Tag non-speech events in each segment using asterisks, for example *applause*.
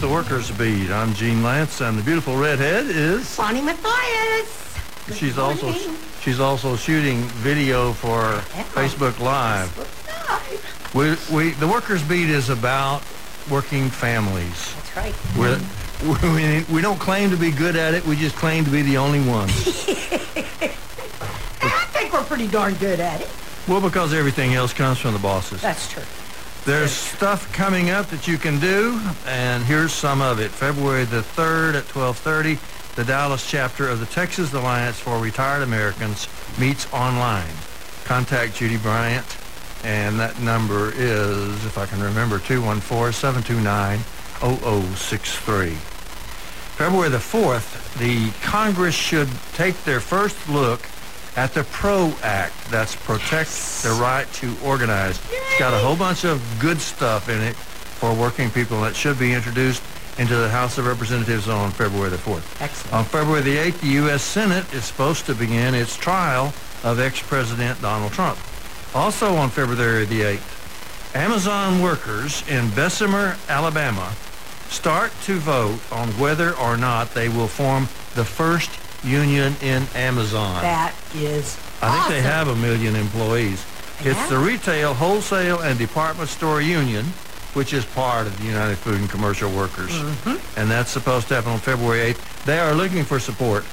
the Workers Beat. I'm Gene Lance, and the beautiful redhead is. Bonnie Matthias. She's also she's also shooting video for Facebook Live. Facebook Live. We, we the Workers Beat is about working families. That's right. We're, we we don't claim to be good at it. We just claim to be the only ones. *laughs* I think we're pretty darn good at it. well, because everything else comes from the bosses. That's true. There's stuff coming up that you can do, and here's some of it. February the 3rd at 12:30, the Dallas chapter of the Texas Alliance for Retired Americans meets online. Contact Judy Bryant, and that number is, if I can remember, 214-729-0063. February the 4th, the Congress should take their first look at the PRO Act. That's Protect the Right to Organize. It's got a whole bunch of good stuff in it for working people that should be introduced into the House of Representatives on February the 4th. Excellent. On February the 8th, the U.S. Senate is supposed to begin its trial of ex-President Donald Trump. Also on February the 8th, Amazon workers in Bessemer, Alabama, start to vote on whether or not they will form the first union in Amazon. That is I think they have a million employees. It's the Retail, Wholesale, and Department Store Union, which is part of the United Food and Commercial Workers. Mm-hmm. And that's supposed to happen on February 8th. They are looking for support.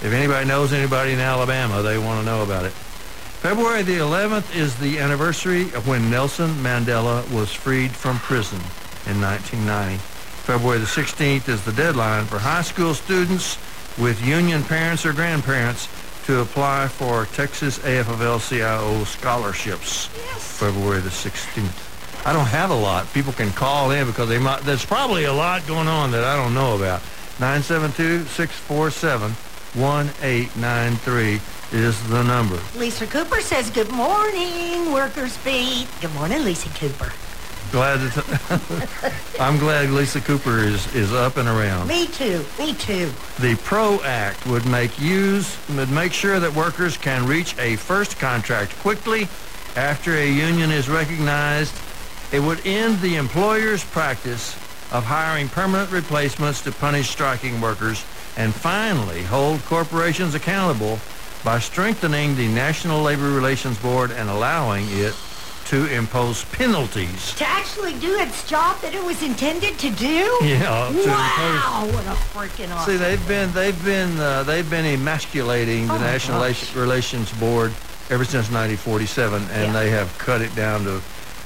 If anybody knows anybody in Alabama, they want to know about it. February the 11th is the anniversary of when Nelson Mandela was freed from prison in 1990. February the 16th is the deadline for high school students with union parents or grandparents to apply for Texas AFL-CIO scholarships. Yes. February the 16th. I don't have a lot. People can call in because they might. There's probably a lot going on that I don't know about. 972-647-1893 is the number. Lisa Cooper says, good morning, Workers Beat. Good morning, Lisa Cooper. Glad that *laughs* I'm glad Lisa Cooper is, is up and around. Me too. Me too. The PRO Act would make use would make sure that workers can reach a first contract quickly after a union is recognized. It would end the employer's practice of hiring permanent replacements to punish striking workers and finally hold corporations accountable by strengthening the National Labor Relations Board and allowing it to impose penalties. To actually do its job that it was intended to do? Yeah, to impose Wow, what a freaking awesome. See, they've been they've been uh, they've been emasculating the Oh, my National gosh. Relations Board ever since 1947, and Yeah. they have cut it down to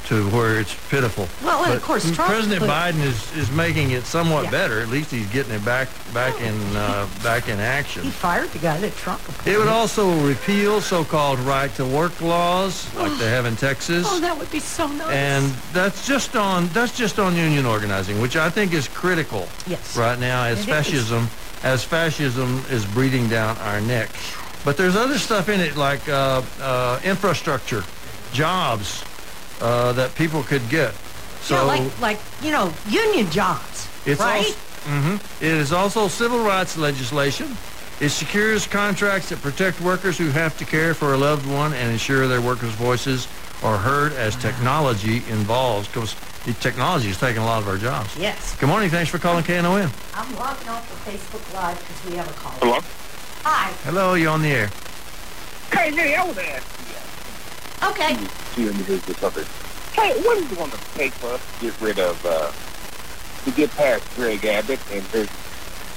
to where it's pitiful. Well, But of course, Trump President Biden is, is making it somewhat Yeah. better. At least he's getting it back back in uh, back in action. He fired the guy that Trump appointed. It would also repeal so-called right-to-work laws like they have in Texas. Oh, that would be so nice. And that's just on that's just on union organizing, which I think is critical Yes. right now as It is. fascism as fascism is breathing down our neck. But there's other stuff in it like uh, uh, infrastructure, jobs uh, that people could get. So yeah, like, like, you know, union jobs, it's right? also, Mhm. It is also civil rights legislation. It secures contracts that protect workers who have to care for a loved one and ensure their workers' voices are heard as technology involves. Because technology is taking a lot of our jobs. yes. Good morning. Thanks for calling KNON. I'm logging off of Facebook Live because we have a call. Hello? Hi. Hello, you're on the air. Hey, Nelly, I want to ask Okay. you individuals something. Hey, what is it going to take for us to get rid of, uh, to get past Greg Abbott and his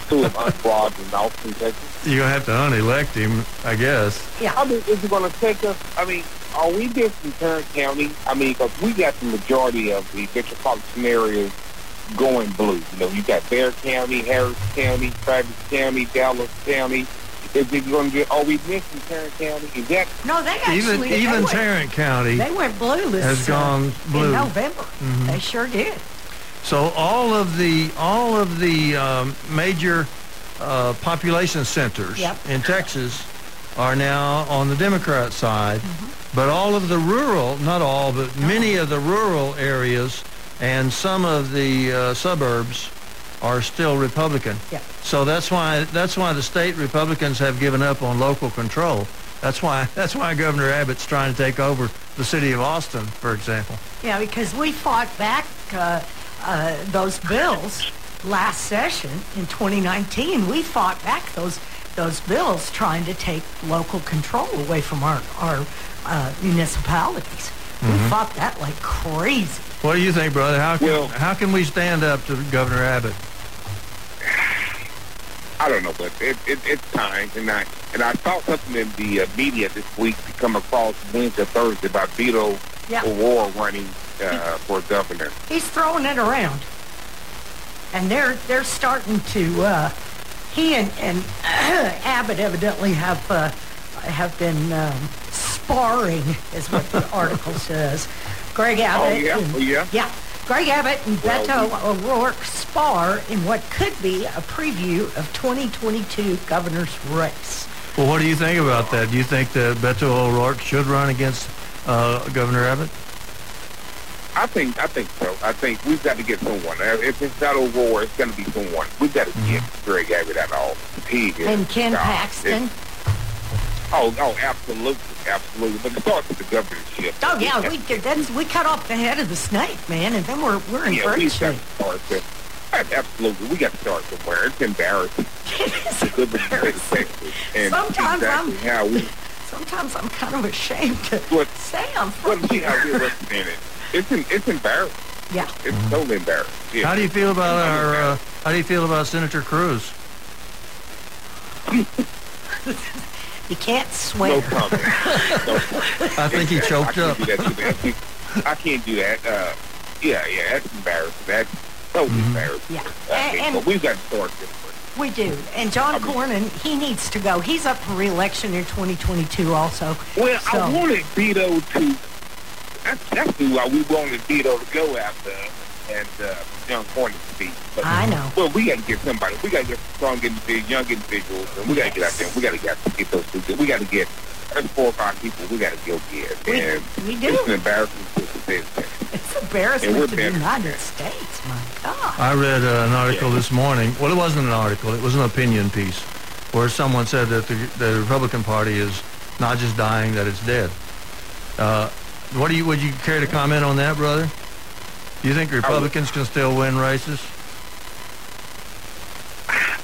two of *laughs* unfraud in Austin, Texas? You're going to have to unelect him, I guess. Yeah. I mean, is it going to take us, I mean, are we just in Tarrant County? I mean, because we got the majority of the metropolitan areas going blue. You know, you got Bexar County, Harris County, Travis County, Dallas County. Is it going to get, are we missing Tarrant County? Is that No, they actually Even they even went, Tarrant County. they went blue this has gone blue. Mm-hmm. in November. They sure did. So all of the all of the um, major uh, population centers Yep. in Texas are now on the Democrat side, Mm-hmm. but all of the rural, not all, but many of the rural areas and some of the uh, suburbs are still Republican. Yeah. So that's why that's why the state Republicans have given up on local control. That's why *laughs* that's why Governor Abbott's trying to take over the city of Austin, for example. Yeah, because we fought back uh, uh, those bills last session in 2019, we fought back those those bills trying to take local control away from our our uh, municipalities. We fought that like crazy. What do you think, brother? How can, Well- how can we stand up to Governor Abbott? I don't know, but it, it, it's time. And I and I saw something in the uh, media this week to come across Wednesday, Thursday about Beto Yeah. O'Rourke running uh, for governor. He's throwing it around, and they're they're starting to. Uh, he and, and *clears throat* Abbott evidently have uh, have been um, sparring, is what the *laughs* article says. Greg Abbott. yeah? and- Oh, yeah? Yeah. Greg Abbott and Well, Beto O'Rourke spar in what could be a preview of 2022 governor's race. Well, what do you think about that? Do you think that Beto O'Rourke should run against uh, Governor Abbott? I think I think so. I think we've got to get someone. Uh, If it's not O'Rourke, it's going to be someone. We've got to get Greg Abbott out of office. He is And Ken God. Paxton. Oh, oh, absolutely, absolutely. But it starts with the governorship. Oh yeah, we did. That's, we cut off the head of the snake, man, and then we're we're in yeah, great shape. To start there. Absolutely, we got to start somewhere. It's embarrassing. *laughs* It is to live in embarrassing. And Sometimes I'm- exactly how we. Sometimes I'm kind of ashamed to What- say I'm Well, from see how we here. represent it. It's em- it's embarrassing. Yeah. It's totally embarrassing. Yeah. How do you feel about our? Uh, how do you feel about Senator Cruz? *laughs* You can't No swear. comment. *laughs* No comment. I think he choked I up. can't do that. to that. I can't- I can't do that. Uh, yeah, yeah, that's embarrassing. That's totally Mm-hmm. embarrassing. Yeah. I think, And- but we've got to start different. We do. And John I mean- Cornyn, he needs to go. He's up for re-election in 2022 also. Well, So- I wanted Beto to. That's, that's who I, we wanted Beto to go after, and uh, John Cornyn to be. But, I know. Well, we got to get somebody. We got to get strong individuals, young individuals, and we got to get out there. We got to get, get those two. We got to get. There's four or five people we got to go get. We- and we do. It's an embarrassment to the citizen. It's And embarrassment we're to the. United States. I read uh, an article Yeah. this morning. Well, it wasn't an article. It was an opinion piece where someone said that the, the Republican Party is not just dying, that it's dead. Uh, what do you? Would you care to comment on that, brother? Do you think Republicans can still win races?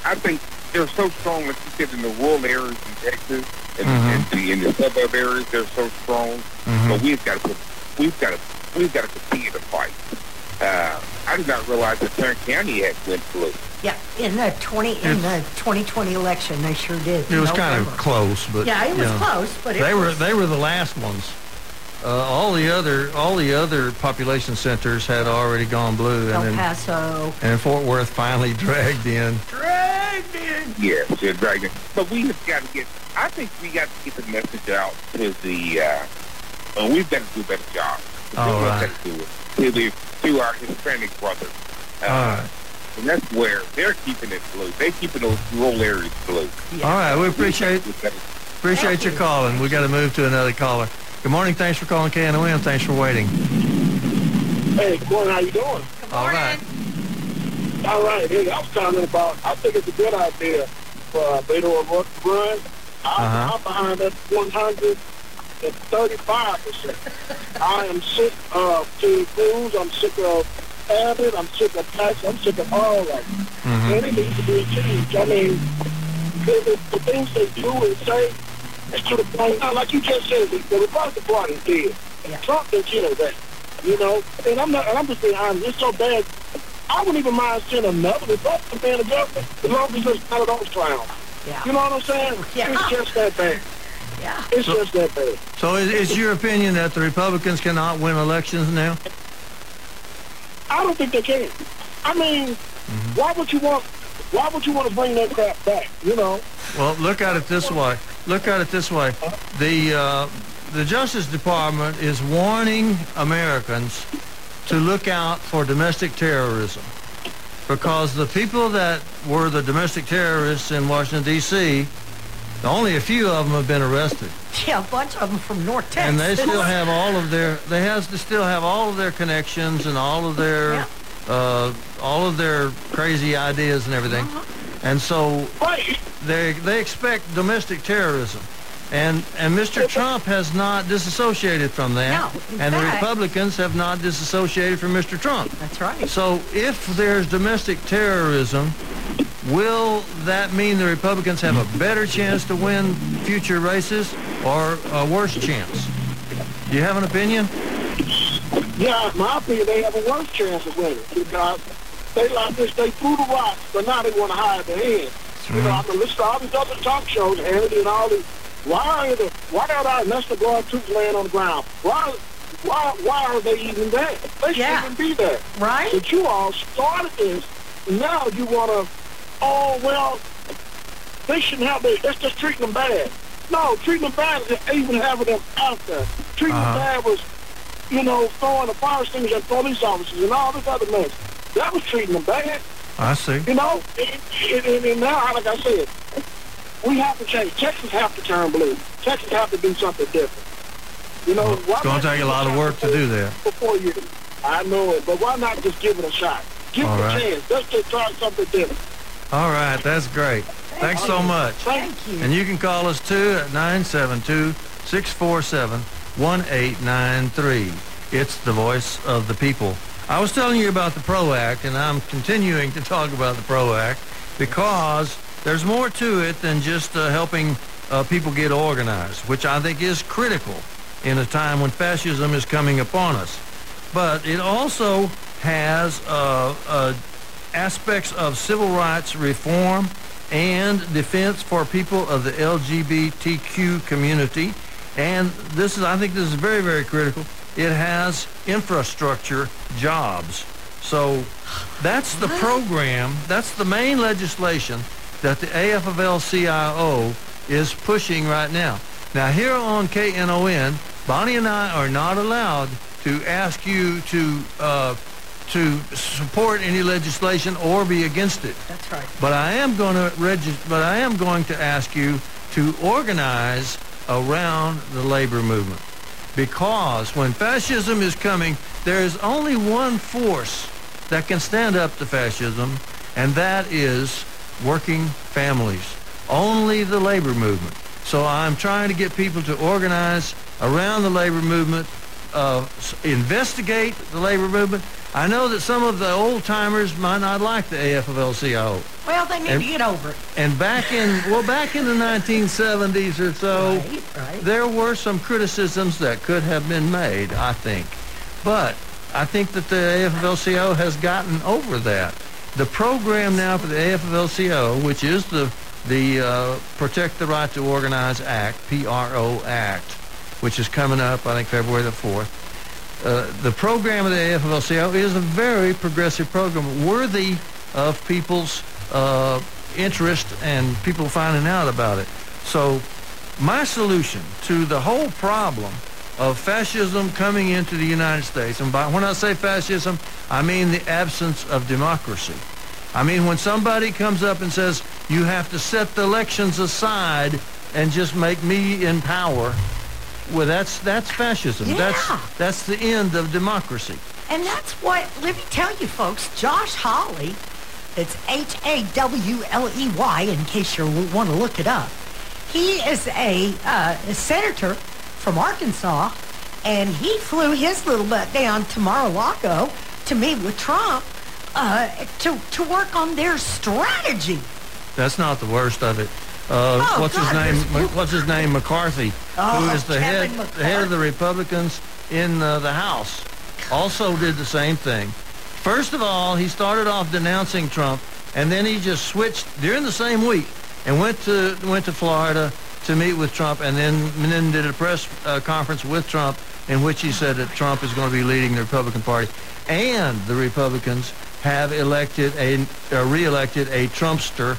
I think they're so strong, like you said, in the rural areas in Texas and, Mhm. and the, in the suburb areas. They're so strong. Mhm. But we've got to we've got to we've got to continue to fight. Uh, I did not realize that Tarrant County had went blue. Yeah, in the 20 in the 2020 election, they sure did. It was kind of close, but Yeah, it was know, close, but it They were they were the last ones. Uh, all the other all the other population centers had already gone blue, El and then Paso. and Fort Worth finally *laughs* dragged in. Dragged in. Yes, they're dragging. But we have got to get. I think we got to get the message out to the. Uh, and we've got to do a better job. All We've right. got to to the to our Hispanic brothers. Uh, All right. And that's where they're keeping it blue. They're keeping those rural areas blue. Yeah. All right, we appreciate We've got to- appreciate your calling. We got to move to another caller. Good morning. Thanks for calling KNON. Thanks for waiting. Hey, Gordon, how you doing? Good All right. All right. Hey, I was talking about. I think it's a good idea for uh, Beto O'Rourke to run. I'm, Uh-huh. I'm behind that 135 percent. I am sick of Ted Cruz. I'm sick of Abbott. I'm sick of Pax. I'm sick of all of them. Mhm. And it needs to be changed. I mean, the, the, the things they do and say is to the point. Now, like you just said, the, the Republican Party is dead. Yeah. Trump can kill that. You know, and I'm not. And I'm just being honest. It's so bad. I wouldn't even mind seeing another Republican being a governor as long as it's none of those clowns. Yeah. You know what I'm saying? Yeah. It's just that bad. Yeah. It's So- just that bad. So is, is your opinion that the Republicans cannot win elections now? I don't think they can. I mean, why would you want? Why would you want to bring that crap back? You know? Well, look at it this way. Look at it this way. The uh, the Justice Department is warning Americans to look out for domestic terrorism because the people that were the domestic terrorists in Washington D.C. Only a few of them have been arrested, Yeah, a bunch of them from North Texas. and they still *laughs* have all of their they has to still have all of their connections and all of their Yeah. uh, all of their crazy ideas and everything, and so Right. they they expect domestic terrorism. And and Mr. Trump has not disassociated from that. No, in and the Republicans have not disassociated from Mr. Trump. That's right. So if there's domestic terrorism, will that mean the Republicans have a better chance to win future races or a worse chance? Do you have an opinion? Yeah, in my opinion, they have a worse chance of winning because they like this. They threw the rocks, but now they want to hide their hands. You know, mm-hmm. I can listen to all these other talk shows, Hannity and all these. Why are the why are our Nestor Blood troops laying on the ground? Why why why are they even there? They Yeah. shouldn't be there. Right? But you all started this. Now you want to, oh, well, they shouldn't have this. That's just treating them bad. No, treating them bad is even having them out there. Treating Uh-huh. them bad was, you know, throwing the fire extinguisher at police officers and all this other mess. That was treating them bad. I see. You know, and, and, and now, like I said, we have to change. Texas have to turn blue. Texas have to do something different. You know, why It's going to take a lot of work to do that. for four years. I know it, but why not just give it a shot? Give All it right. a chance. Let's just try something different. All right, that's great. Thanks so much. Thank Thank you. And you can call us too at 972-647-1893. It's the voice of the people. I was telling you about the PRO Act, and I'm continuing to talk about the PRO Act because there's more to it than just uh, helping uh, people get organized, which I think is critical in a time when fascism is coming upon us. But it also has uh, uh, aspects of civil rights reform and defense for people of the LGBTQ community. And this is, I think this is very, very critical. It has infrastructure jobs. So that's the program, that's the main legislation that the AFL-CIO is pushing right now. Now here on KNON, Bonnie and I are not allowed to ask you to uh, to support any legislation or be against it. That's right. But I am going to register. But I am going to ask you to organize around the labor movement, because when fascism is coming, there is only one force that can stand up to fascism, and that is working families. Only the labor movement. So I'm trying to get people to organize around the labor movement, uh, investigate the labor movement. I know that some of the old timers might not like the AFL-CIO. Well, they need And- to get over it. And back in well, back in the 1970s or so, Right, right. there were some criticisms that could have been made. I think, but I think that the AFL-CIO has gotten over that. The program now for the AFL-CIO, which is the the uh, Protect the Right to Organize Act (PRO) Act, which is coming up, I think February the fourth. Uh, the program of the AFL-CIO is a very progressive program, worthy of people's uh, interest and people finding out about it. So my solution to the whole problem of fascism coming into the United States, and by, when I say fascism, I mean the absence of democracy. I mean when somebody comes up and says, you have to set the elections aside and just make me in power, well, that's, that's fascism. Yeah. That's, that's the end of democracy. And that's what, let me tell you folks, Josh Hawley, it's H-A-W-L-E-Y in case you want to look it up. He is a, uh, a senator from Arkansas, and he flew his little butt down to Mar-a-Lago to meet with Trump uh, to, to work on their strategy. That's not the worst of it. Uh, Oh, what's God, his name? there's- What's his name? McCarthy, Oh, who is the head Kevin the head of the Republicans in uh, the House, also did the same thing. First of all, he started off denouncing Trump, and then he just switched during the same week and went to went to Florida to meet with Trump, and then and then did a press uh, conference with Trump in which he said that Trump is going to be leading the Republican Party, and the Republicans have elected a uh, re-elected a Trumpster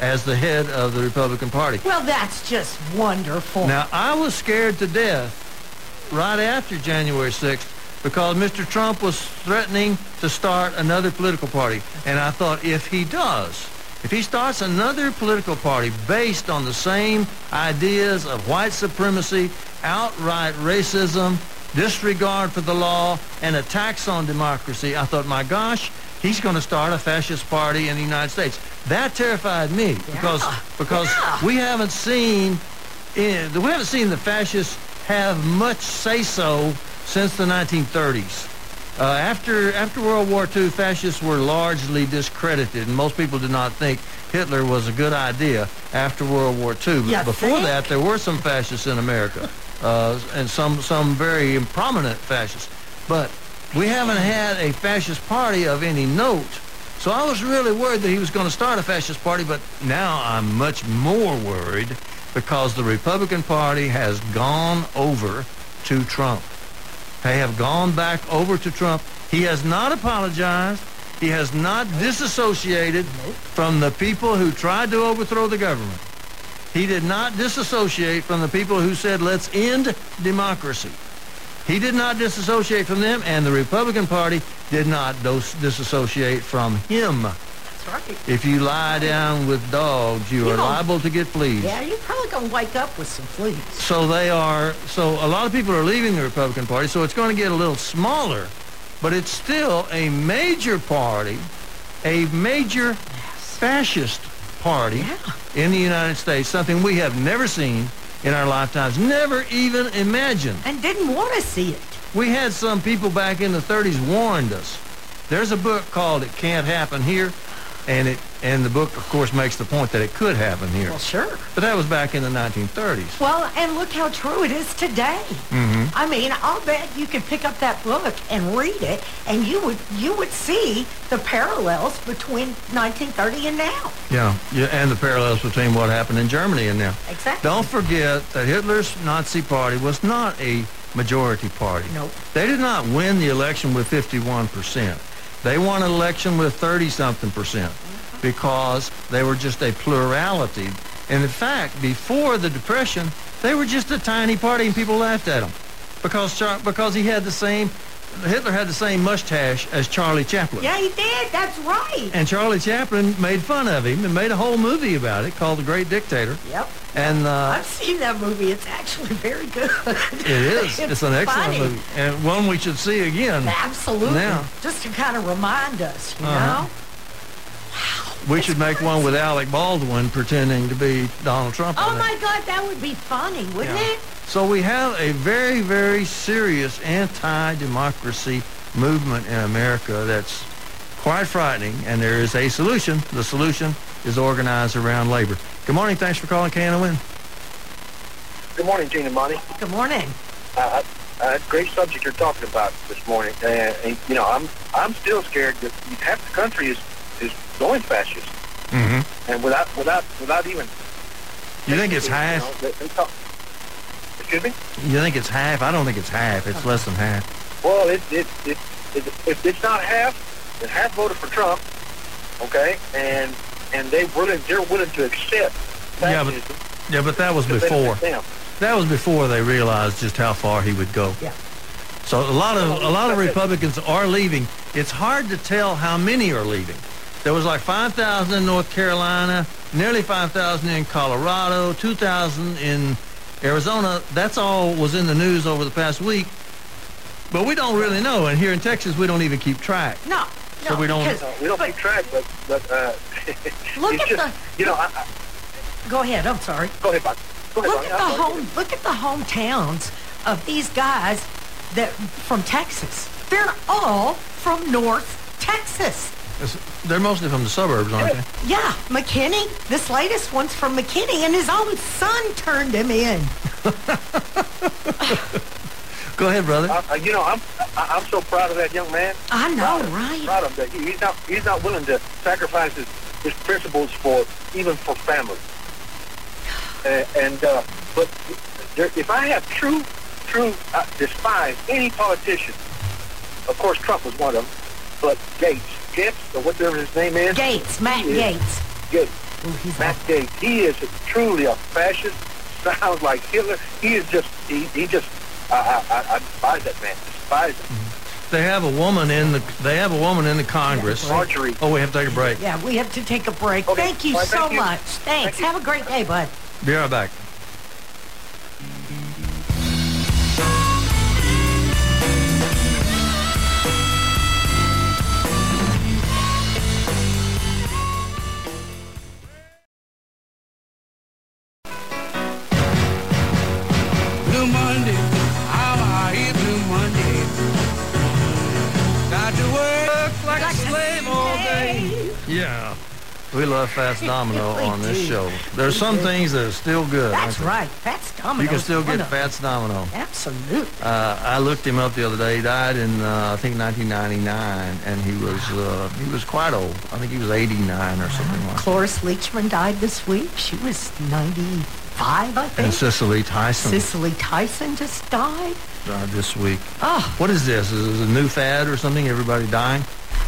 as the head of the Republican Party. Well, that's just wonderful. Now, I was scared to death right after January 6th because Mr. Trump was threatening to start another political party. And I thought, if he does, if he starts another political party based on the same ideas of white supremacy, outright racism, disregard for the law, and attacks on democracy, I thought, my gosh, he's going to start a fascist party in the United States. That terrified me because, because Yeah. we haven't seen in, we haven't seen the fascists have much say-so since the 1930s. Uh, after after World War II, fascists were largely discredited, and most people did not think Hitler was a good idea after World War II. But You before think? that, there were some fascists in America, uh, and some some very prominent fascists. But we haven't had a fascist party of any note. So I was really worried that he was going to start a fascist party, but now I'm much more worried because the Republican Party has gone over to Trump. They have gone back over to Trump. He has not apologized. He has not disassociated from the people who tried to overthrow the government. He did not disassociate from the people who said, let's end democracy. He did not disassociate from them, and the Republican Party did not disassociate from him. That's right. If you lie down with dogs, you You are liable to get fleas. Yeah, you're probably going to wake up with some fleas. So they are, so a lot of people are leaving the Republican Party, so it's going to get a little smaller, but it's still a major party, a major fascist party Yeah. in the United States, something we have never seen in our lifetimes, never even imagined. And didn't want to see it. We had some people back in the 30s warned us. There's a book called It Can't Happen Here, and it and the book, of course, makes the point that it could happen here. Well, sure. But that was back in the 1930s. Well, and look how true it is today. Mm-hmm. I mean, I'll bet you could pick up that book and read it, and you would you would see the parallels between 1930 and now. Yeah, yeah, and the parallels between what happened in Germany and now. Exactly. Don't forget that Hitler's Nazi party was not a majority party. Nope. They did not win the election with 51%. They won an election with 30-something percent because they were just a plurality. And in fact, before the Depression, they were just a tiny party and people laughed at them because, because he had the same, Hitler had the same mustache as Charlie Chaplin. Yeah, he did. That's right. And Charlie Chaplin made fun of him and made a whole movie about it called The Great Dictator. Yep. And uh, I've seen that movie. It's actually very good. *laughs* it is. It's, an excellent funny. movie. And one we should see again. Absolutely. Now. Just to kind of remind us, you Uh-huh. know? We should make one with Alec Baldwin pretending to be Donald Trump. Oh my God, that would be funny, wouldn't Yeah. it? So we have a very, very serious anti-democracy movement in America that's quite frightening, and there is a solution. The solution is organized around labor. Good morning. Thanks for calling KNON. Good morning, Gene and Monty. Good morning. Uh, uh, great subject you're talking about this morning. Uh, and, you know, I'm I'm still scared that half the country is is going fascist, Mm-hmm. and without without without even. You think it's you know, half? they- they talk- excuse me. You think it's half? I don't think it's half. It's less than half. Well, it, it, it, it, if it's not half, then half voted for Trump, okay, and and they willing they're willing to accept Yeah, but- Yeah, but that was before. That was before they realized just how far he would go. Yeah. So a lot of a lot of Republicans are leaving. It's hard to tell how many are leaving. There was like 5,000 in North Carolina, nearly 5,000 in Colorado, 2,000 in Arizona. That's all was in the news over the past week. But we don't really know. And here in Texas, we don't even keep track. No. So no, we don't- because- No, we don't but keep track, but but uh, *laughs* Look at just, the- you know. I, I, Go ahead. I'm sorry. go ahead, Bob. Go ahead, Look Bonnie. at the home. Look at the hometowns of these guys that from Texas. They're all from North Texas. It's- They're mostly from the suburbs, aren't they? Yeah, McKinney. This latest one's from McKinney, and his own son turned him in. *laughs* Go ahead, brother. Uh, uh, you know, I'm I- I'm so proud of that young man. I know, proud of, right? Proud of that. He's not he's not willing to sacrifice his, his principles for even for family. Uh, and uh, but there, if I have true true uh, despise any politician, of course Trump was one of them, but Gaetz, Gaetz or whatever his name is, Gaetz, Matt is- Gaetz. Gaetz. Ooh, he's Matt awful. Gaetz. He is truly a fascist. *laughs* Sounds like Hitler. He is just. He, he just. I, I, I I despise that man. Despise him. Mm-hmm. They have a woman in the they have a woman in the Congress. Marjorie. Oh, we have to take a break. Yeah, we have to take a break. Okay. Thank you All right, so thank you. much. Thanks. Thank you. Have a great day, bud. Be right back. We love Fats *laughs* Domino on this do. show. There's some things that are still good. That's right. Fats Domino. You can still get Fats Domino. Absolutely. Uh, I looked him up the other day. He died in uh, I think 1999, and he was uh, he was quite old. I think he was 89 or something like that. Cloris Leachman died this week. She was 95, I think. And Cicely Tyson Cicely Tyson just died. died this week. Oh, What is this? Is this a new fad or something? Everybody dying?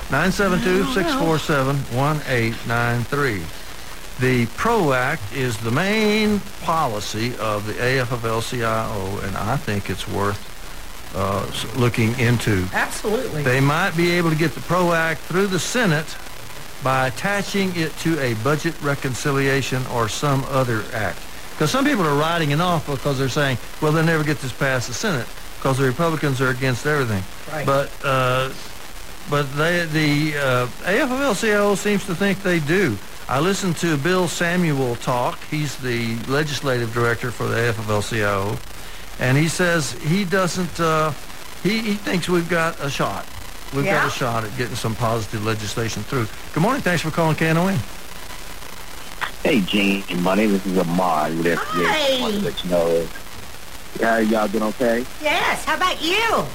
972-647-1893. The PRO Act is the main policy of the AFL-CIO, and I think it's worth uh, looking into. absolutely. They might be able to get the PRO Act through the Senate by attaching it to a budget reconciliation or some other act. Because some people are writing it off because they're saying, well, they'll never get this past the Senate because the Republicans are against everything. Right. But uh, but they, the uh, AFL-CIO seems to think they do. I listened to Bill Samuel talk. He's the legislative director for the AFL-CIO, and he says he doesn't. Uh, he, he thinks we've got a shot. We've got a shot at getting some positive legislation through. Good morning. Thanks for calling KNON. Hey, Gene and Money, this is Ahmad with SBA. Hi. wanted to let you know, yeah, y'all doing okay? yes. How about you?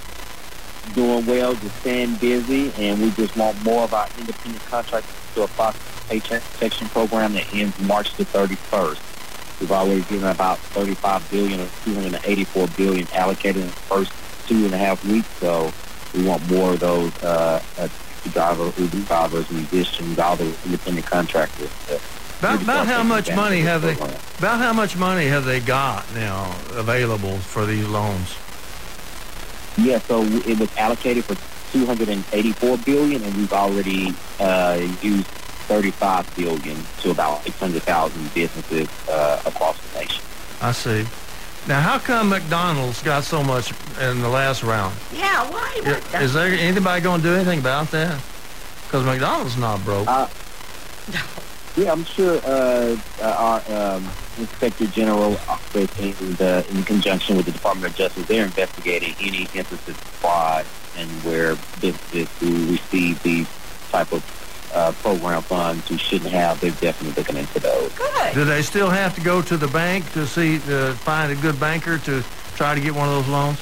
Doing well, just staying busy, and we just want more of our independent contractors to apply for the paycheck protection program that ends March the 31st. We've already given about 35 billion or 284 billion allocated in the first two and a half weeks, so we want more of those uh, uh, driver, Uber drivers, musicians, all the independent contractors. to About, about how much money have they? program. About how much money have they got now available for these loans? Yeah, so it was allocated for 284 billion, and we've already uh, used 35 billion to about 600,000 businesses uh, across the nation. I see. Now, how come McDonald's got so much in the last round? Yeah. Why? I- Is there anybody going to do anything about that? Because McDonald's not broke. Uh, *laughs* Yeah, I'm sure uh, uh, our um, Inspector General office, in, the, in conjunction with the Department of Justice, they're investigating any instances of fraud and where businesses who receive these type of uh, program funds who shouldn't have, they're definitely looking into those. Good. Do they still have to go to the bank to see to find a good banker to try to get one of those loans?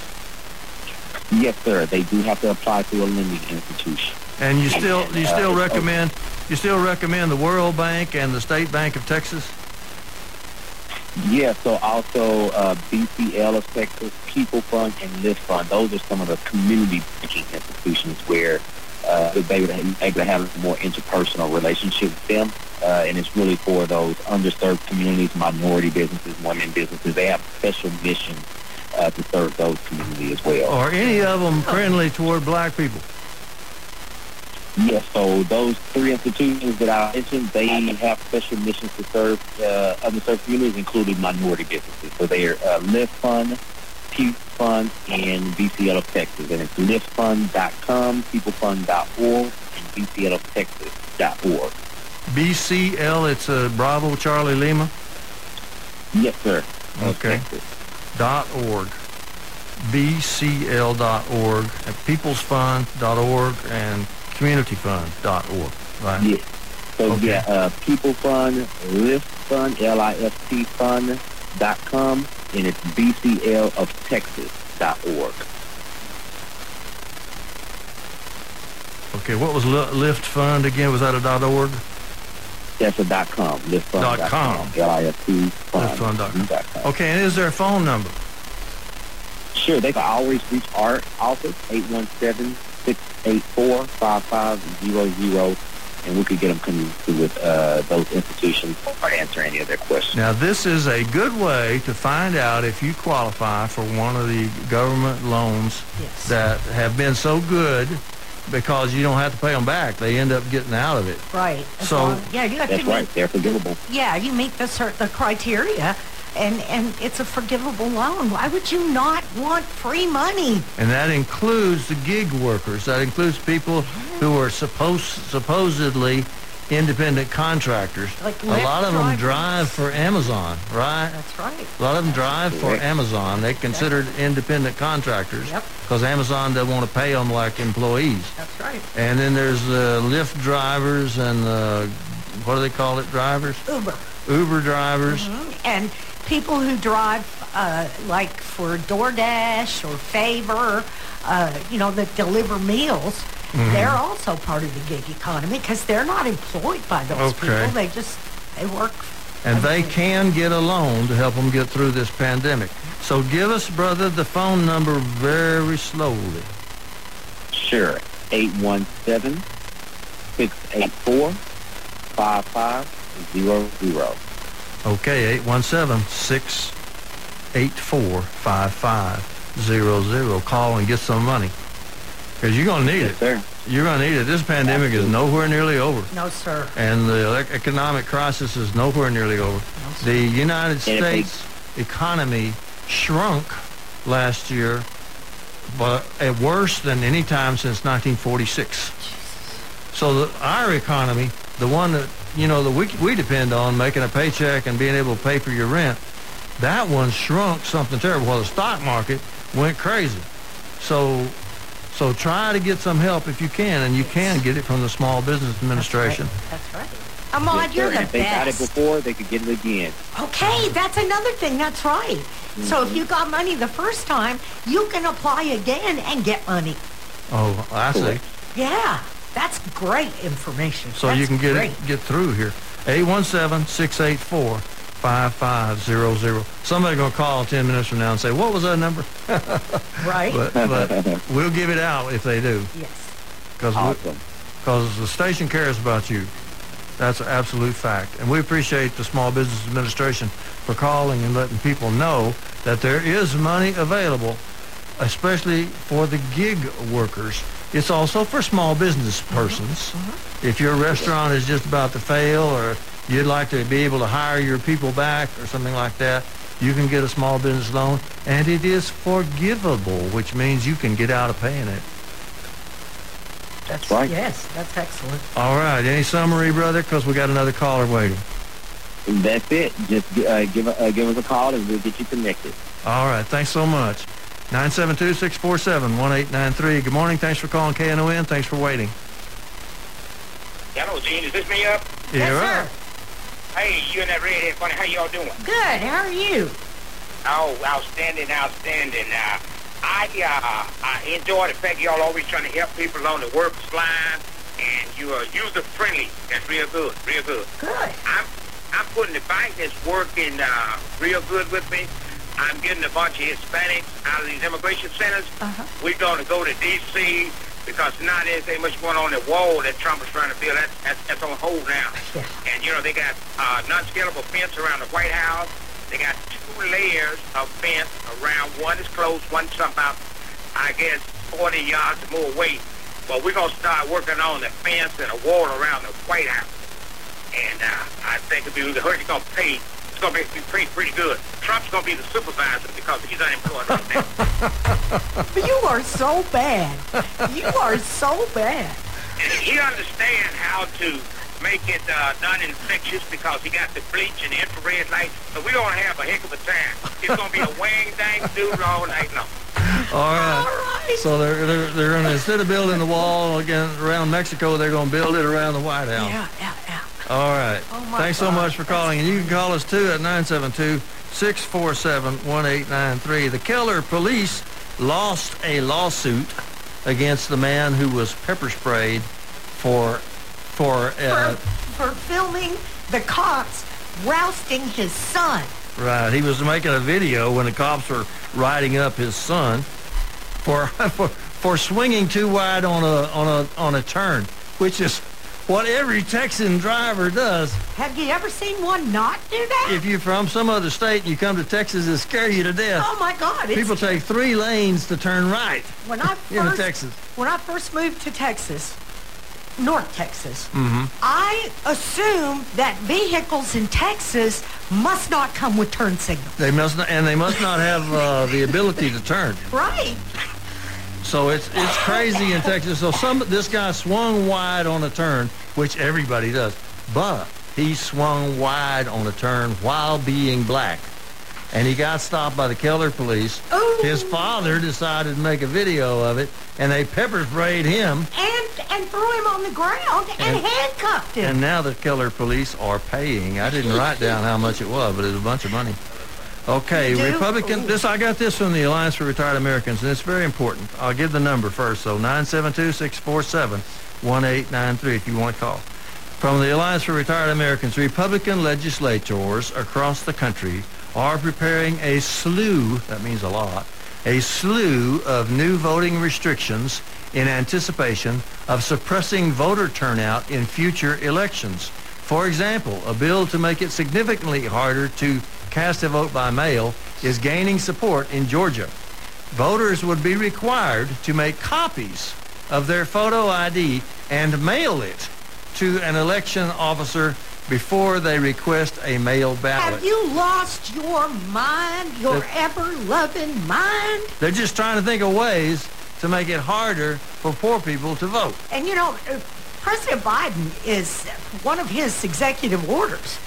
Yes, sir. They do have to apply to a lending institution. And you still you Uh, still it's- recommend you still recommend the World Bank and the State Bank of Texas? Yeah, so also uh, BCL of Texas, People Fund, and Lift Fund. Those are some of the community banking institutions where uh, they would able to have a more interpersonal relationship with them. Uh, and it's really for those underserved communities, minority businesses, women businesses. They have special missions uh, to serve those communities as well. Are any of them friendly toward black people? Yes, so those three institutions that I mentioned, they have special missions to serve uh, underserved communities, including minority businesses. So they are uh, Lift Fund, Pew Fund, and BCL of Texas. And it's liftfund.com, peoplefund.org, and bcloftexas.org. BCL, it's a Bravo Charlie Lima Yes, sir. Okay. Dot org, BCL.org, and peoplesfund.org, and communityfund.org. Right. Yeah. So Okay. yeah, uh, People Fund, Lift Fund, L-I-F-T Fund dot com, and it's BCL of Texas dot org. Okay. What was Li- Lift Fund again? Was that a dot org? That's a dot com. Liftfund Dot dot com. L-I-F-T Fund dot com. dot com. Okay. And is there a phone number? Sure, they can always reach our office, 817-684-5500, and we could get them connected with uh, those institutions or answer any of their questions. Now, this is a good way to find out if you qualify for one of the government loans Yes. that have been so good because you don't have to pay them back. They end up getting out of it. Right. As So- long- yeah, you have That's to right. meet, They're forgivable. yeah, you meet the cert, the criteria, and and it's a forgivable loan. Why would you not want free money? And that includes the gig workers. That includes people who are supposed supposedly independent contractors. Like a lot Lyft of them drivers. drive for Amazon, right? That's right. A lot of them drive for Amazon. They're considered independent contractors Yep. because Amazon doesn't want to pay them like employees. That's right. And then there's the Lyft drivers and the, what do they call it, drivers? Uber. Uber drivers. Mm-hmm. And people who drive, uh, like for DoorDash or Favor, uh, you know, that deliver meals, Mm-hmm. they're also part of the gig economy because they're not employed by those Okay. people. They just, they work. And they Okay. can get a loan to help them get through this pandemic. So give us, brother, the phone number very slowly. Sure. 817-684-5500. Okay, 817-684-5500. Call and get some money. Because you're going to need Yes, it. sir. You're going to need it. This pandemic is nowhere nearly over. No, sir. And the economic crisis is nowhere nearly over. No, The United And if they- States economy shrunk last year, but at worse than any time since 1946. Jesus. So the, our economy, the one that you know that we we depend on, making a paycheck and being able to pay for your rent, that one shrunk something terrible. While the stock market went crazy. So. So try to get some help if you can, and you can get it from the Small Business Administration. That's right. Ahmad, Yes, you're the And if they got it before, they could get it again. Okay, that's another thing. That's right. So if mm-hmm. you got money the first time, you can apply again and get money. Oh, I see. Correct. Yeah, that's great information. So That's you can get great. get through here. 817-684-5500. Somebody going to call 10 minutes from now and say, what was that number? *laughs* right. But, but we'll give it out if they do yes. because Awesome. the station cares about you. That's an absolute fact. And we appreciate the Small Business Administration for calling and letting people know that there is money available, especially for the gig workers. It's also for small business persons. If your restaurant is just about to fail or you'd like to be able to hire your people back or something like that, you can get a small business loan and it is forgivable, which means you can get out of paying it. That's right. Yes, that's excellent. All right. Any summary, brother? Because we got another caller waiting. That's it. Just uh, give, uh, give us a call and we'll get you connected. All right. Thanks so much. 972-647-1893. Good morning. Thanks for calling KNON. Thanks for waiting. Hello, Gene. Is this me up? yes, You're sir. up. Hey, you and that redhead funny. How y'all doing? Good. How are you? Oh, outstanding, outstanding. Uh, I uh, I enjoy the fact y'all always trying to help people on the work line, and you are user friendly. That's real good, real good. Good. I'm I'm putting the bike that's working uh, real good with me. I'm getting a bunch of Hispanics out of these immigration centers. Uh-huh. We're going to go to D.C. because now there's ain't much going on the wall that Trump is trying to build. That, that's, that's on hold now. Yeah. And, you know, they got uh, non-scalable fence around the White House. They got two layers of fence around. One is closed, one's about, I guess, 40 yards or more away. But we're going to start working on the fence and a wall around the White House. And uh, I think if you you're going to pay, it's going to be pretty, pretty good. Trump's going to be the supervisor because he's unemployed right now. *laughs* You are so bad. You are so bad. And he understands how to make it uh, non-infectious because he got the bleach and the infrared light. So we're going to have a heck of a time. It's going to be a wang dang dude all night long. All right. All right. So they're, they're, they're going to, instead of building the wall again around Mexico, they're going to build it around the White House. Yeah, yeah, yeah. All right. Oh, my Thanks so much for calling. And you can call us too at 972-647-1893. The Keller police lost a lawsuit against the man who was pepper sprayed for for uh, For, for filming the cops rousting his son. right. He was making a video when the cops were riding up his son for *laughs* for for swinging too wide on a on a on a turn, which is what every Texan driver does. Have you ever seen one not do that? If you're from some other state and you come to Texas, it scare you to death. oh my God! It's, People take three lanes to turn right when I *laughs* in first Texas. when I first moved to Texas, North Texas, Mm-hmm. I assumed that vehicles in Texas must not come with turn signals. They must not, and they must not have uh, the ability to turn. *laughs* Right. So it's it's crazy in Texas. So some this guy swung wide on a turn, which everybody does. But he swung wide on a turn while being black. And he got stopped by the Keller police. Ooh. His father decided to make a video of it, and they pepper sprayed him. And and threw him on the ground and, And- handcuffed him. And now the Keller police are paying. I didn't write down how much it was, but it's a bunch of money. Okay, Republican. Ooh. This I got this from the Alliance for Retired Americans, and it's very important. I'll give the number first. So 972-647-1893 if you want to call. From the Alliance for Retired Americans, Republican legislators across the country are preparing a slew, that means a lot, a slew of new voting restrictions in anticipation of suppressing voter turnout in future elections. For example, a bill to make it significantly harder to cast a vote by mail is gaining support in Georgia. Voters would be required to make copies of their photo ID and mail it to an election officer before they request a mail ballot. Have you lost your mind, your The- ever-loving mind? They're just trying to think of ways to make it harder for poor people to vote. And you know, uh, President Biden is one of his executive orders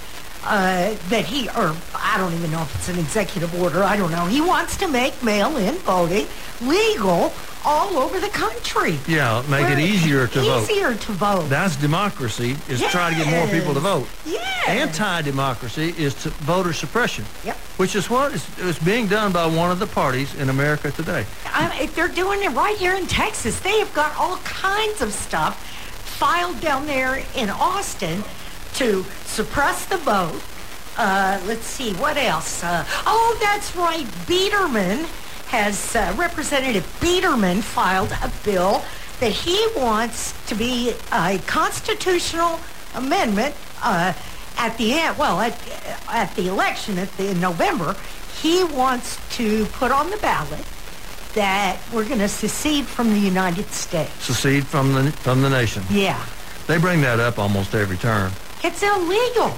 uh, that he, or I don't even know if it's an executive order. I don't know. He wants to make mail-in voting legal all over the country. Yeah, make it easier to vote. Easier to vote. That's democracy, is trying to get more people to vote. Yes. Anti-democracy is to voter suppression, Yep. which is what is, is being done by one of the parties in America today. I, if they're doing it right here in Texas, they have got all kinds of stuff filed down there in Austin to suppress the vote. Uh, let's see, what else? Uh, oh, that's right. Biedermann has, uh, Representative Biedermann filed a bill that he wants to be a constitutional amendment uh, at the end, well, at, at the election at the, in November. He wants to put on the ballot that we're going to secede from the United States. Secede from the from the nation. Yeah. They bring that up almost every turn. It's illegal.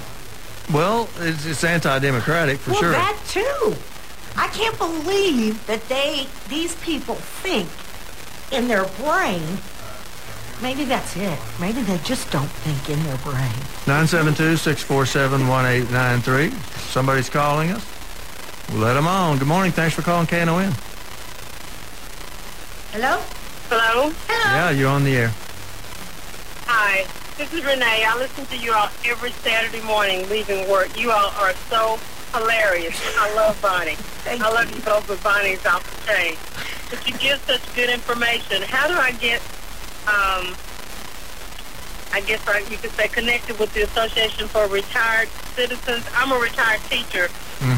Well, it's, it's anti-democratic for well, sure. that too. I can't believe that they, these people think in their brain, maybe that's it. Maybe they just don't think in their brain. 972-647-1893. Somebody's calling us. We'll let them on. Good morning. Thanks for calling KNON. Hello? Hello. Hello? Yeah, you're on the air. Hi. This is Renee. I listen to you all every Saturday morning leaving work. You all are so hilarious. I love Bonnie. Thank I love you. you both, but Bonnie's off the chain. But you give such good information. How do I get, um, I guess I, you could say, connected with the Association for Retired Citizens? I'm a retired teacher,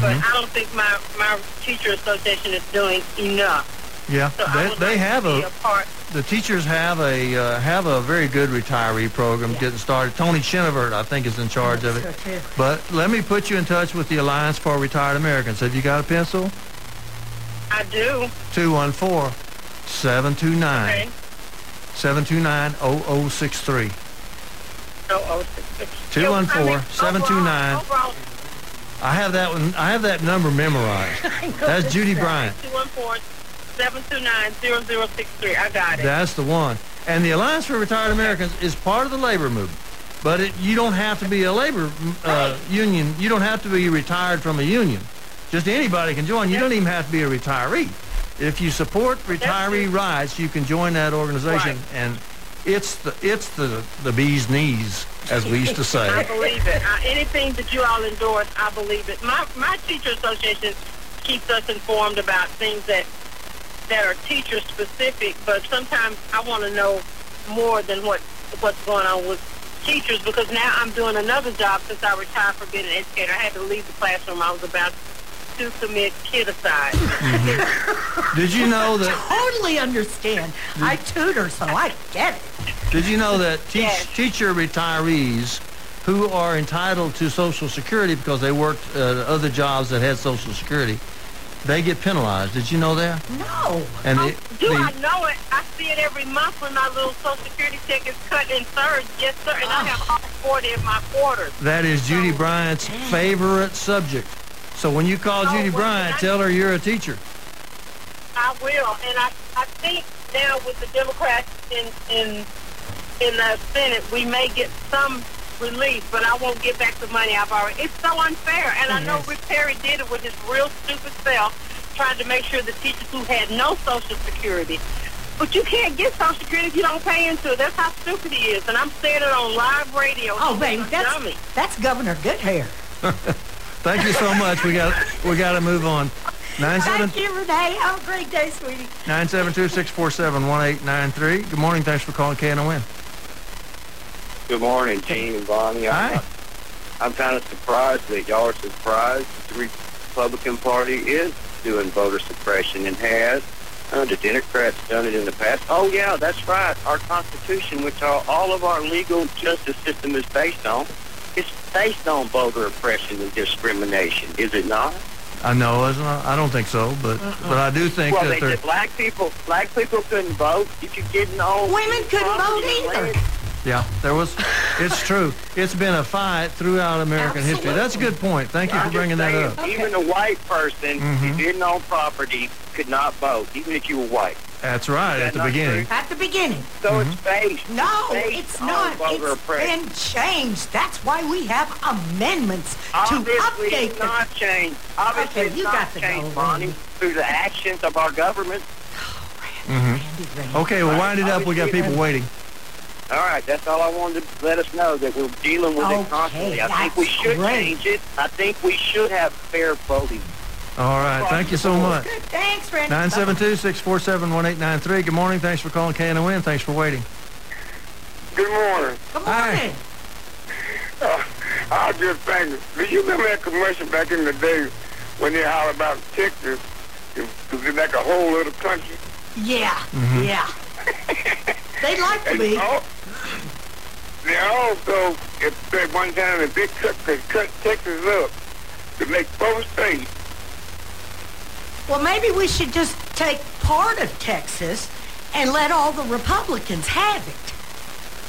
but I don't think my, my teacher association is doing enough. Yeah, So they, they like have a a part. the teachers have a uh, have a very good retiree program getting started. Tony Chenevert, I think, is in charge of it. too. But let me put you in touch with the Alliance for Retired Americans. Have you got a pencil? I do. 214-729 Okay. 729-0063. No, oh, six, six. 214, I mean, 729. overall- overall, I have that one. I have that number memorized. *laughs* That's Judy Bryant. 214-729-0063. I got it. That's the one. And the Alliance for Retired Americans is part of the labor movement. But it, you don't have to be a labor uh, union. You don't have to be retired from a union. Just anybody can join. You don't even have to be a retiree. If you support retiree rights, you can join that organization. Right. And it's the it's the the bee's knees, as we used to *laughs* say. I believe it. Uh, anything that you all endorse, I believe it. My my teacher association keeps us informed about things that that are teacher specific, but sometimes I want to know more than what what's going on with teachers because now I'm doing another job since I retired from being an educator. I had to leave the classroom. I was about to commit kid-aside. Did you know that? Totally understand. I tutor, so I get it. Did you know that teach, Yes. teacher retirees who are entitled to Social Security because they worked uh, other jobs that had Social Security, they get penalized. Did you know that? No. And the, do the- I know it? I see it every month when my little Social Security check is cut in thirds. Yes, sir. And I have all 40 of my quarters. that is Judy So- Bryant's favorite subject. So when you call Oh, Judy well, Bryant, I- tell her you're a teacher. I will. And I, I think now with the Democrats in, in in the Senate, we may get some relief, but I won't get back the money I've already. It's so unfair, and I know Rick Perry did it with his real stupid self, trying to make sure the teachers who had no Social Security. But you can't get Social Security if you don't pay into it. That's how stupid he is, and I'm saying it on live radio. Oh, He's baby, a that's dummy. that's Governor Goodhair. *laughs* Thank you so much. We got we got to move on. Nine seven Thank you, Renee. Have a great day, sweetie. nine seven two six four seven one eight nine three. Good morning. Thanks for calling K and KNON. Good morning, Gene and Bonnie. Hi. I'm, I'm kind of surprised that y'all are surprised that the Republican Party is doing voter suppression and has. Uh, the Democrats done it in the past. Oh, yeah, that's right. Our Constitution, which all, all of our legal justice system is based on, is based on voter oppression and discrimination, is it not? I know, isn't it? I don't think so, but but I do think well, that they said black people, black people couldn't vote. You could get an old Women couldn't vote either. Yeah, there was. It's *laughs* true. It's been a fight throughout American history. That's a good point. Thank you for I'm just bringing that saying, up. Even a white person Mhm. who didn't own property could not vote, even if you were white. That's right. That At the not beginning. At the beginning. So it's based. No, based it's not. voter It's oppression. been changed. That's why we have amendments to Obviously, update it's the not changed. Obviously, Okay, it's you not got to go, changed, Bonnie, Randy. through the actions of our government. Mhm. Randy, Randy. Okay, well, wind it up. We got people waiting. All right, that's all I wanted to let us know that we're dealing with Okay, it constantly. I think we should great. change it. I think we should have fair voting. All right. Thank you so much. Good. Thanks, Randy. 972-647-1893. Good morning. Thanks for calling KNON. Thanks for waiting. Good morning. Good Hi. morning. Uh, I was just thinking, do you remember that commercial back in the day when they holler about Texas? Because it's like a whole other country. Yeah, Mm-hmm. yeah. *laughs* They'd like to And be. al- they also, if at one time, if they cut, could cut Texas up to make both states, Well, maybe we should just take part of Texas and let all the Republicans have it.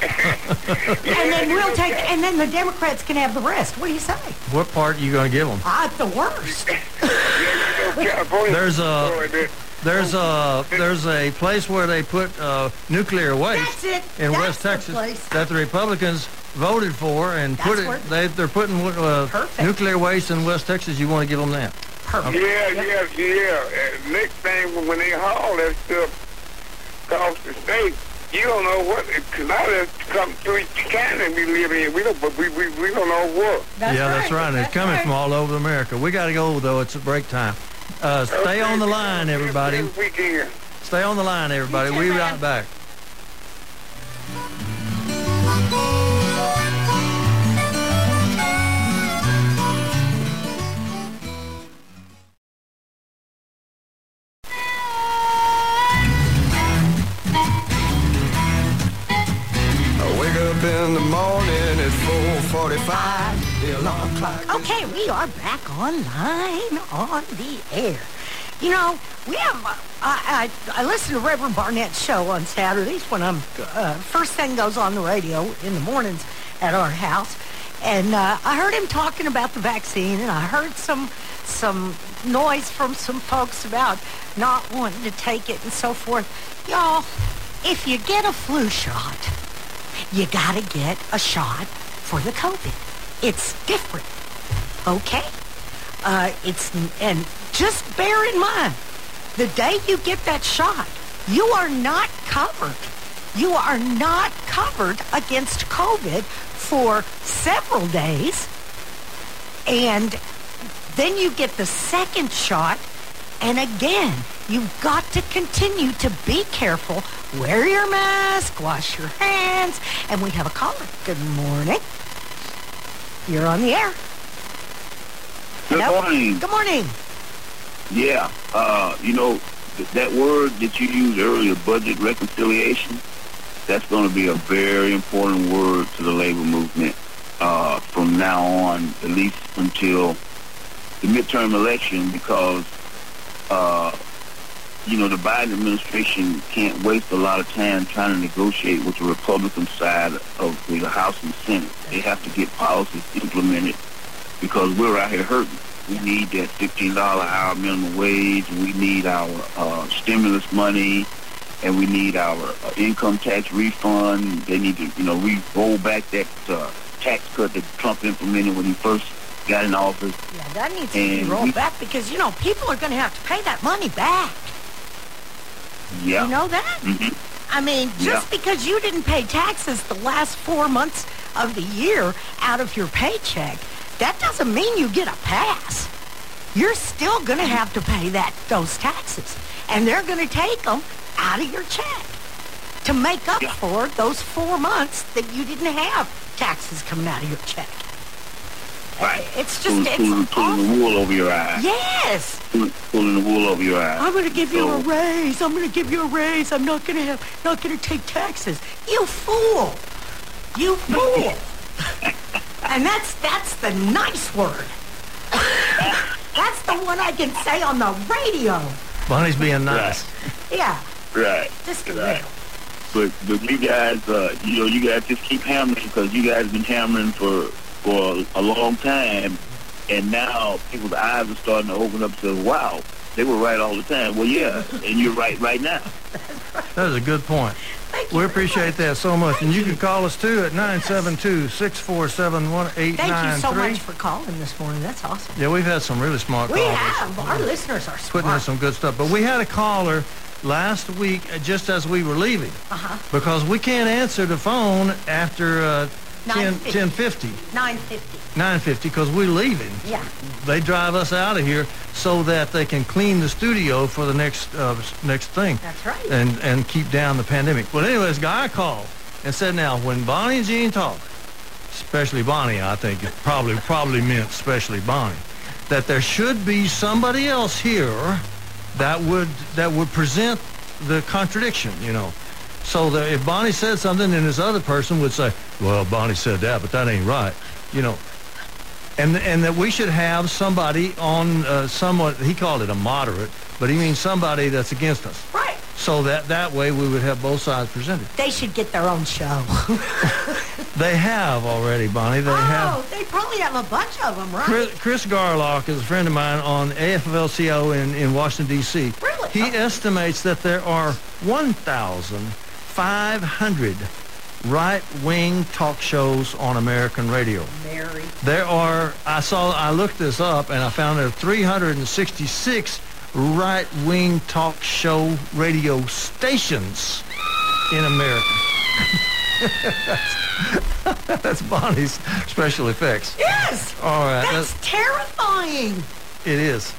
*laughs* and then we'll take, and then the Democrats can have the rest. What do you say? What part are you going to give them? Ah, the worst. *laughs* yeah, you know, California. There's a- and then- There's a there's a place where they put uh, nuclear waste That's it. in That's West the Texas place. that the Republicans voted for and put That's it. where- They they're putting uh, Perfect. nuclear waste in West Texas. You want to give them that? Perfect. Yeah, yeah, yeah. And next thing, when- when they haul that stuff across the state, you don't know what. Because now that's come through Canada we live in. We don't, but we, we, we don't know what. That's yeah, that's right. And it's coming right. from all over America. We got to go though. It's a break time. Uh, stay on the line, everybody. Stay on the line, everybody. We'll be right back. Up in the morning at 4:45. The alarm clock. Okay, we are back online on the air. You know, we have. Uh, I, I I listen to Reverend Barnett's show on Saturdays when I'm uh, first thing goes on the radio in the mornings at our house, and uh, I heard him talking about the vaccine, and I heard some some noise from some folks about not wanting to take it and so forth. Y'all, if you get a flu shot, you gotta get a shot for the COVID. It's different. Okay? Uh, it's, and just bear in mind, the day you get that shot, you are not covered. You are not covered against COVID for several days. And then you get the second shot, and again, you've got to continue to be careful. Wear your mask, wash your hands, and we have a caller. Good morning. You're on the air. Good Hello? morning. Good morning. Yeah, uh, you know, th- that word that you used earlier, budget reconciliation, that's going to be a very important word to the labor movement uh, from now on, at least until the midterm election, because, uh, you know, the Biden administration can't waste a lot of time trying to negotiate with the Republican side of the House and Senate. They have to get policies implemented because we're out here hurting. We need that $15 hour minimum wage. We need our uh, stimulus money. and we need our uh, income tax refund. They need to, you know, we roll back that uh, tax cut that Trump implemented when he first got an office. Yeah, that needs to be rolled we- back because, you know, people are going to have to pay that money back. Yeah. You know that? Mm-hmm. I mean, just because you didn't pay taxes the last four months of the year out of your paycheck, that doesn't mean you get a pass. You're still going to have to pay that those taxes, and they're going to take them out of your check to make up Yeah. for those four months that you didn't have taxes coming out of your check. Right. It's just Pulling, it's pulling, pulling the wool over your eyes. Yes. Pulling, pulling the wool over your eyes. I'm going to give you a raise. I'm going to give you a raise. I'm not going to have, not going to take taxes. You fool. You *laughs* fool. and that's, that's the nice word. that's the one I can say on the radio. Bonnie's being nice. Yeah, Right. just a Right. little. But but you guys, uh, you know, you guys just keep hammering because you guys been hammering for for a long time, and now people's eyes are starting to open up. To wow, they were right all the time. Well, yeah, and you're right right now. *laughs* That is a good point. Thank We very appreciate much. that so much. And you Thank can call us too at 972-647-1893. Thank you so much for calling this morning. That's awesome. Yeah, we've had some really smart We callers. have. Our listeners are Putting in some good stuff. But we had a caller last week uh, just as we were leaving Uh-huh. because we can't answer the phone after uh, 10, 9:50. 1050, 950. 950 because we're leaving. Yeah. They drive us out of here so that they can clean the studio for the next uh, next thing. That's right. And and keep down the pandemic. Well, anyway, this guy called and said, now when Bonnie and Gene talk, especially Bonnie, I think it probably probably meant especially Bonnie, that there should be somebody else here that would that would present the contradiction, you know. So that if Bonnie said something, then this other person would say, "Well, Bonnie said that, but that ain't right," you know. And and that we should have somebody on uh, somewhat. He called it a moderate, but he means somebody that's against us. Right. So that that way we would have both sides presented. They should get their own show. *laughs* They have already, Bonnie. They have. oh, they probably have a bunch of them, right? Chris, Chris Garlock is a friend of mine on AFL-CIO in, in Washington, D.C. Really? He Oh. estimates that there are 1,500 right-wing talk shows on American radio. Mary. There are, I saw, I looked this up and I found there are 366 right-wing talk show radio stations in America. that's, *laughs* that's Bonnie's special effects. Yes. All right. That's terrifying. It is.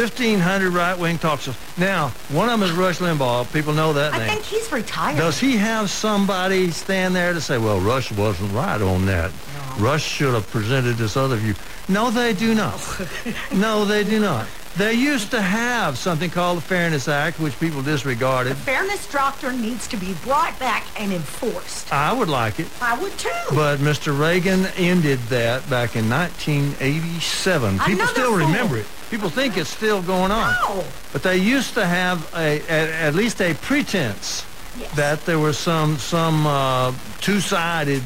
1,500 right-wing talk shows. Now, one of them is Rush Limbaugh. People know that I name. I think he's retired. Does he have somebody stand there to say, well, Rush wasn't right on that? Rush should have presented this other view. No, they do not. *laughs* no, they do not. They used to have something called the Fairness Act, which people disregarded. The Fairness doctrine needs to be brought back and enforced. I would like it. I would too. But Mr. Reagan ended that back in 1987. People still fool. remember it. People think it's still going on. No. But they used to have a, at, at least a pretense Yes. that there was some some uh, two-sided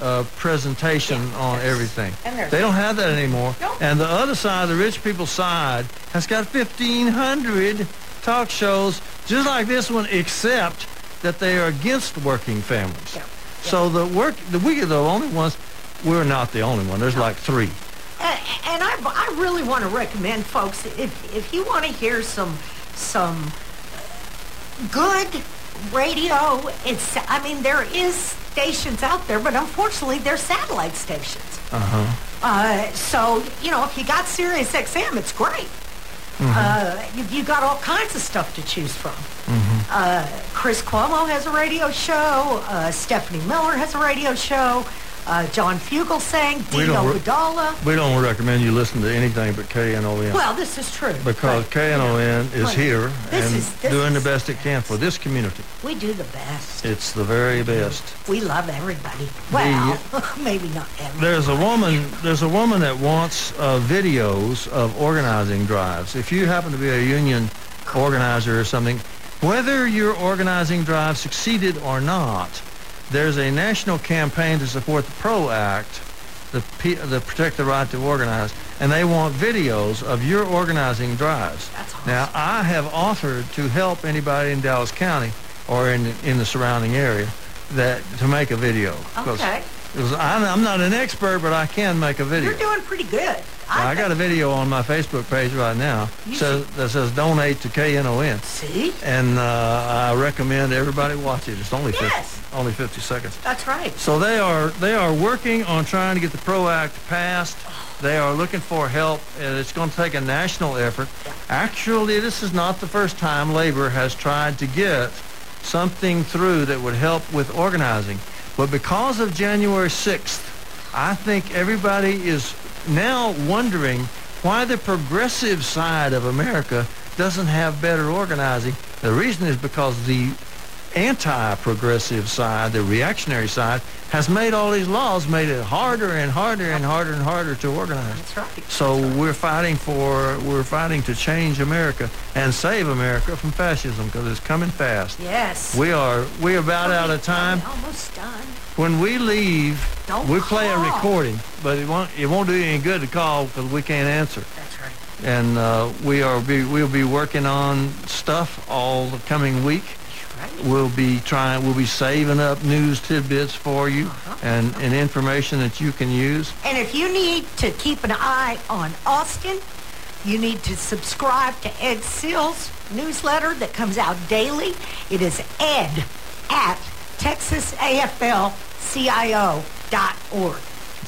uh, presentation Yeah, on yes. everything. They don't have that anymore. Nope. And the other side, the rich people's side, has got 1,500 talk shows just like this one, except that they are against working families. Yeah. So the work, the we are the only ones. We're not the only one. There's like three. And, I, I really want to recommend folks if if you want to hear some some good radio, it's I mean there is stations out there, but unfortunately they're satellite stations. Uh-huh. Uh, so you know if you got Sirius XM, it's great. Mm-hmm. Uh, you, you got all kinds of stuff to choose from. Mm-hmm. Uh, Chris Cuomo has a radio show. Uh, Stephanie Miller has a radio show. Uh, John Fugelsang, We Dino re- We don't recommend you listen to anything but KNON. Well, this is true. because but, KNON you know, is here and is- doing the best it can for this community. We do the best. It's the very best. We love everybody. Well, *laughs* maybe not everybody. There's a woman. There's a woman that wants uh, videos of organizing drives. If you happen to be a union organizer or something, whether your organizing drive succeeded or not, there's a national campaign to support the PRO Act, the, P, the Protect the Right to Organize, and they want videos of your organizing drives. That's awesome. Now, I have offered to help anybody in Dallas County or in in the surrounding area that to make a video. Okay. I'm, I'm not an expert, but I can make a video. You're doing pretty good. I, got a video on my Facebook page right now says, that says donate to KNON. See? And uh, I recommend everybody watch it. It's only 50, Yes. Only 50 seconds. That's right. So they are they are working on trying to get the PRO Act passed. They are looking for help, and it's going to take a national effort. Actually, this is not the first time labor has tried to get something through that would help with organizing. But because of January 6th, I think everybody is now wondering why the progressive side of America doesn't have better organizing. The reason is because the anti-progressive side, the reactionary side, has made all these laws, made it harder and harder and harder and harder to organize. That's right. So we're fighting for, we're fighting to change America and save America from fascism because it's coming fast. Yes. We are, we're about out of time. Almost done. When we leave, Don't we play a recording, but it won't, it won't do you any good to call because we can't answer. That's right. And uh, we are, be, we'll be working on stuff all the coming week. Right. We'll be trying, we'll be saving up news tidbits for you Uh-huh. and, and information that you can use. And if you need to keep an eye on Austin, you need to subscribe to Ed Sills newsletter that comes out daily. It is ed at texasaflcio.org.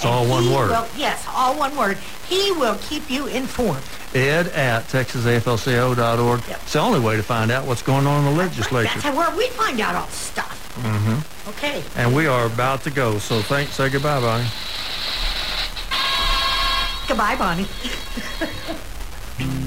It's all one word. Will, yes, all one word. He will keep you informed. Ed at texasaflcio.org. Yep. It's the only way to find out what's going on in the legislature. That's where we find out all the stuff. Mm-hmm. Okay. And we are about to go. So thanks. Say goodbye, Bonnie. Goodbye, Bonnie. *laughs*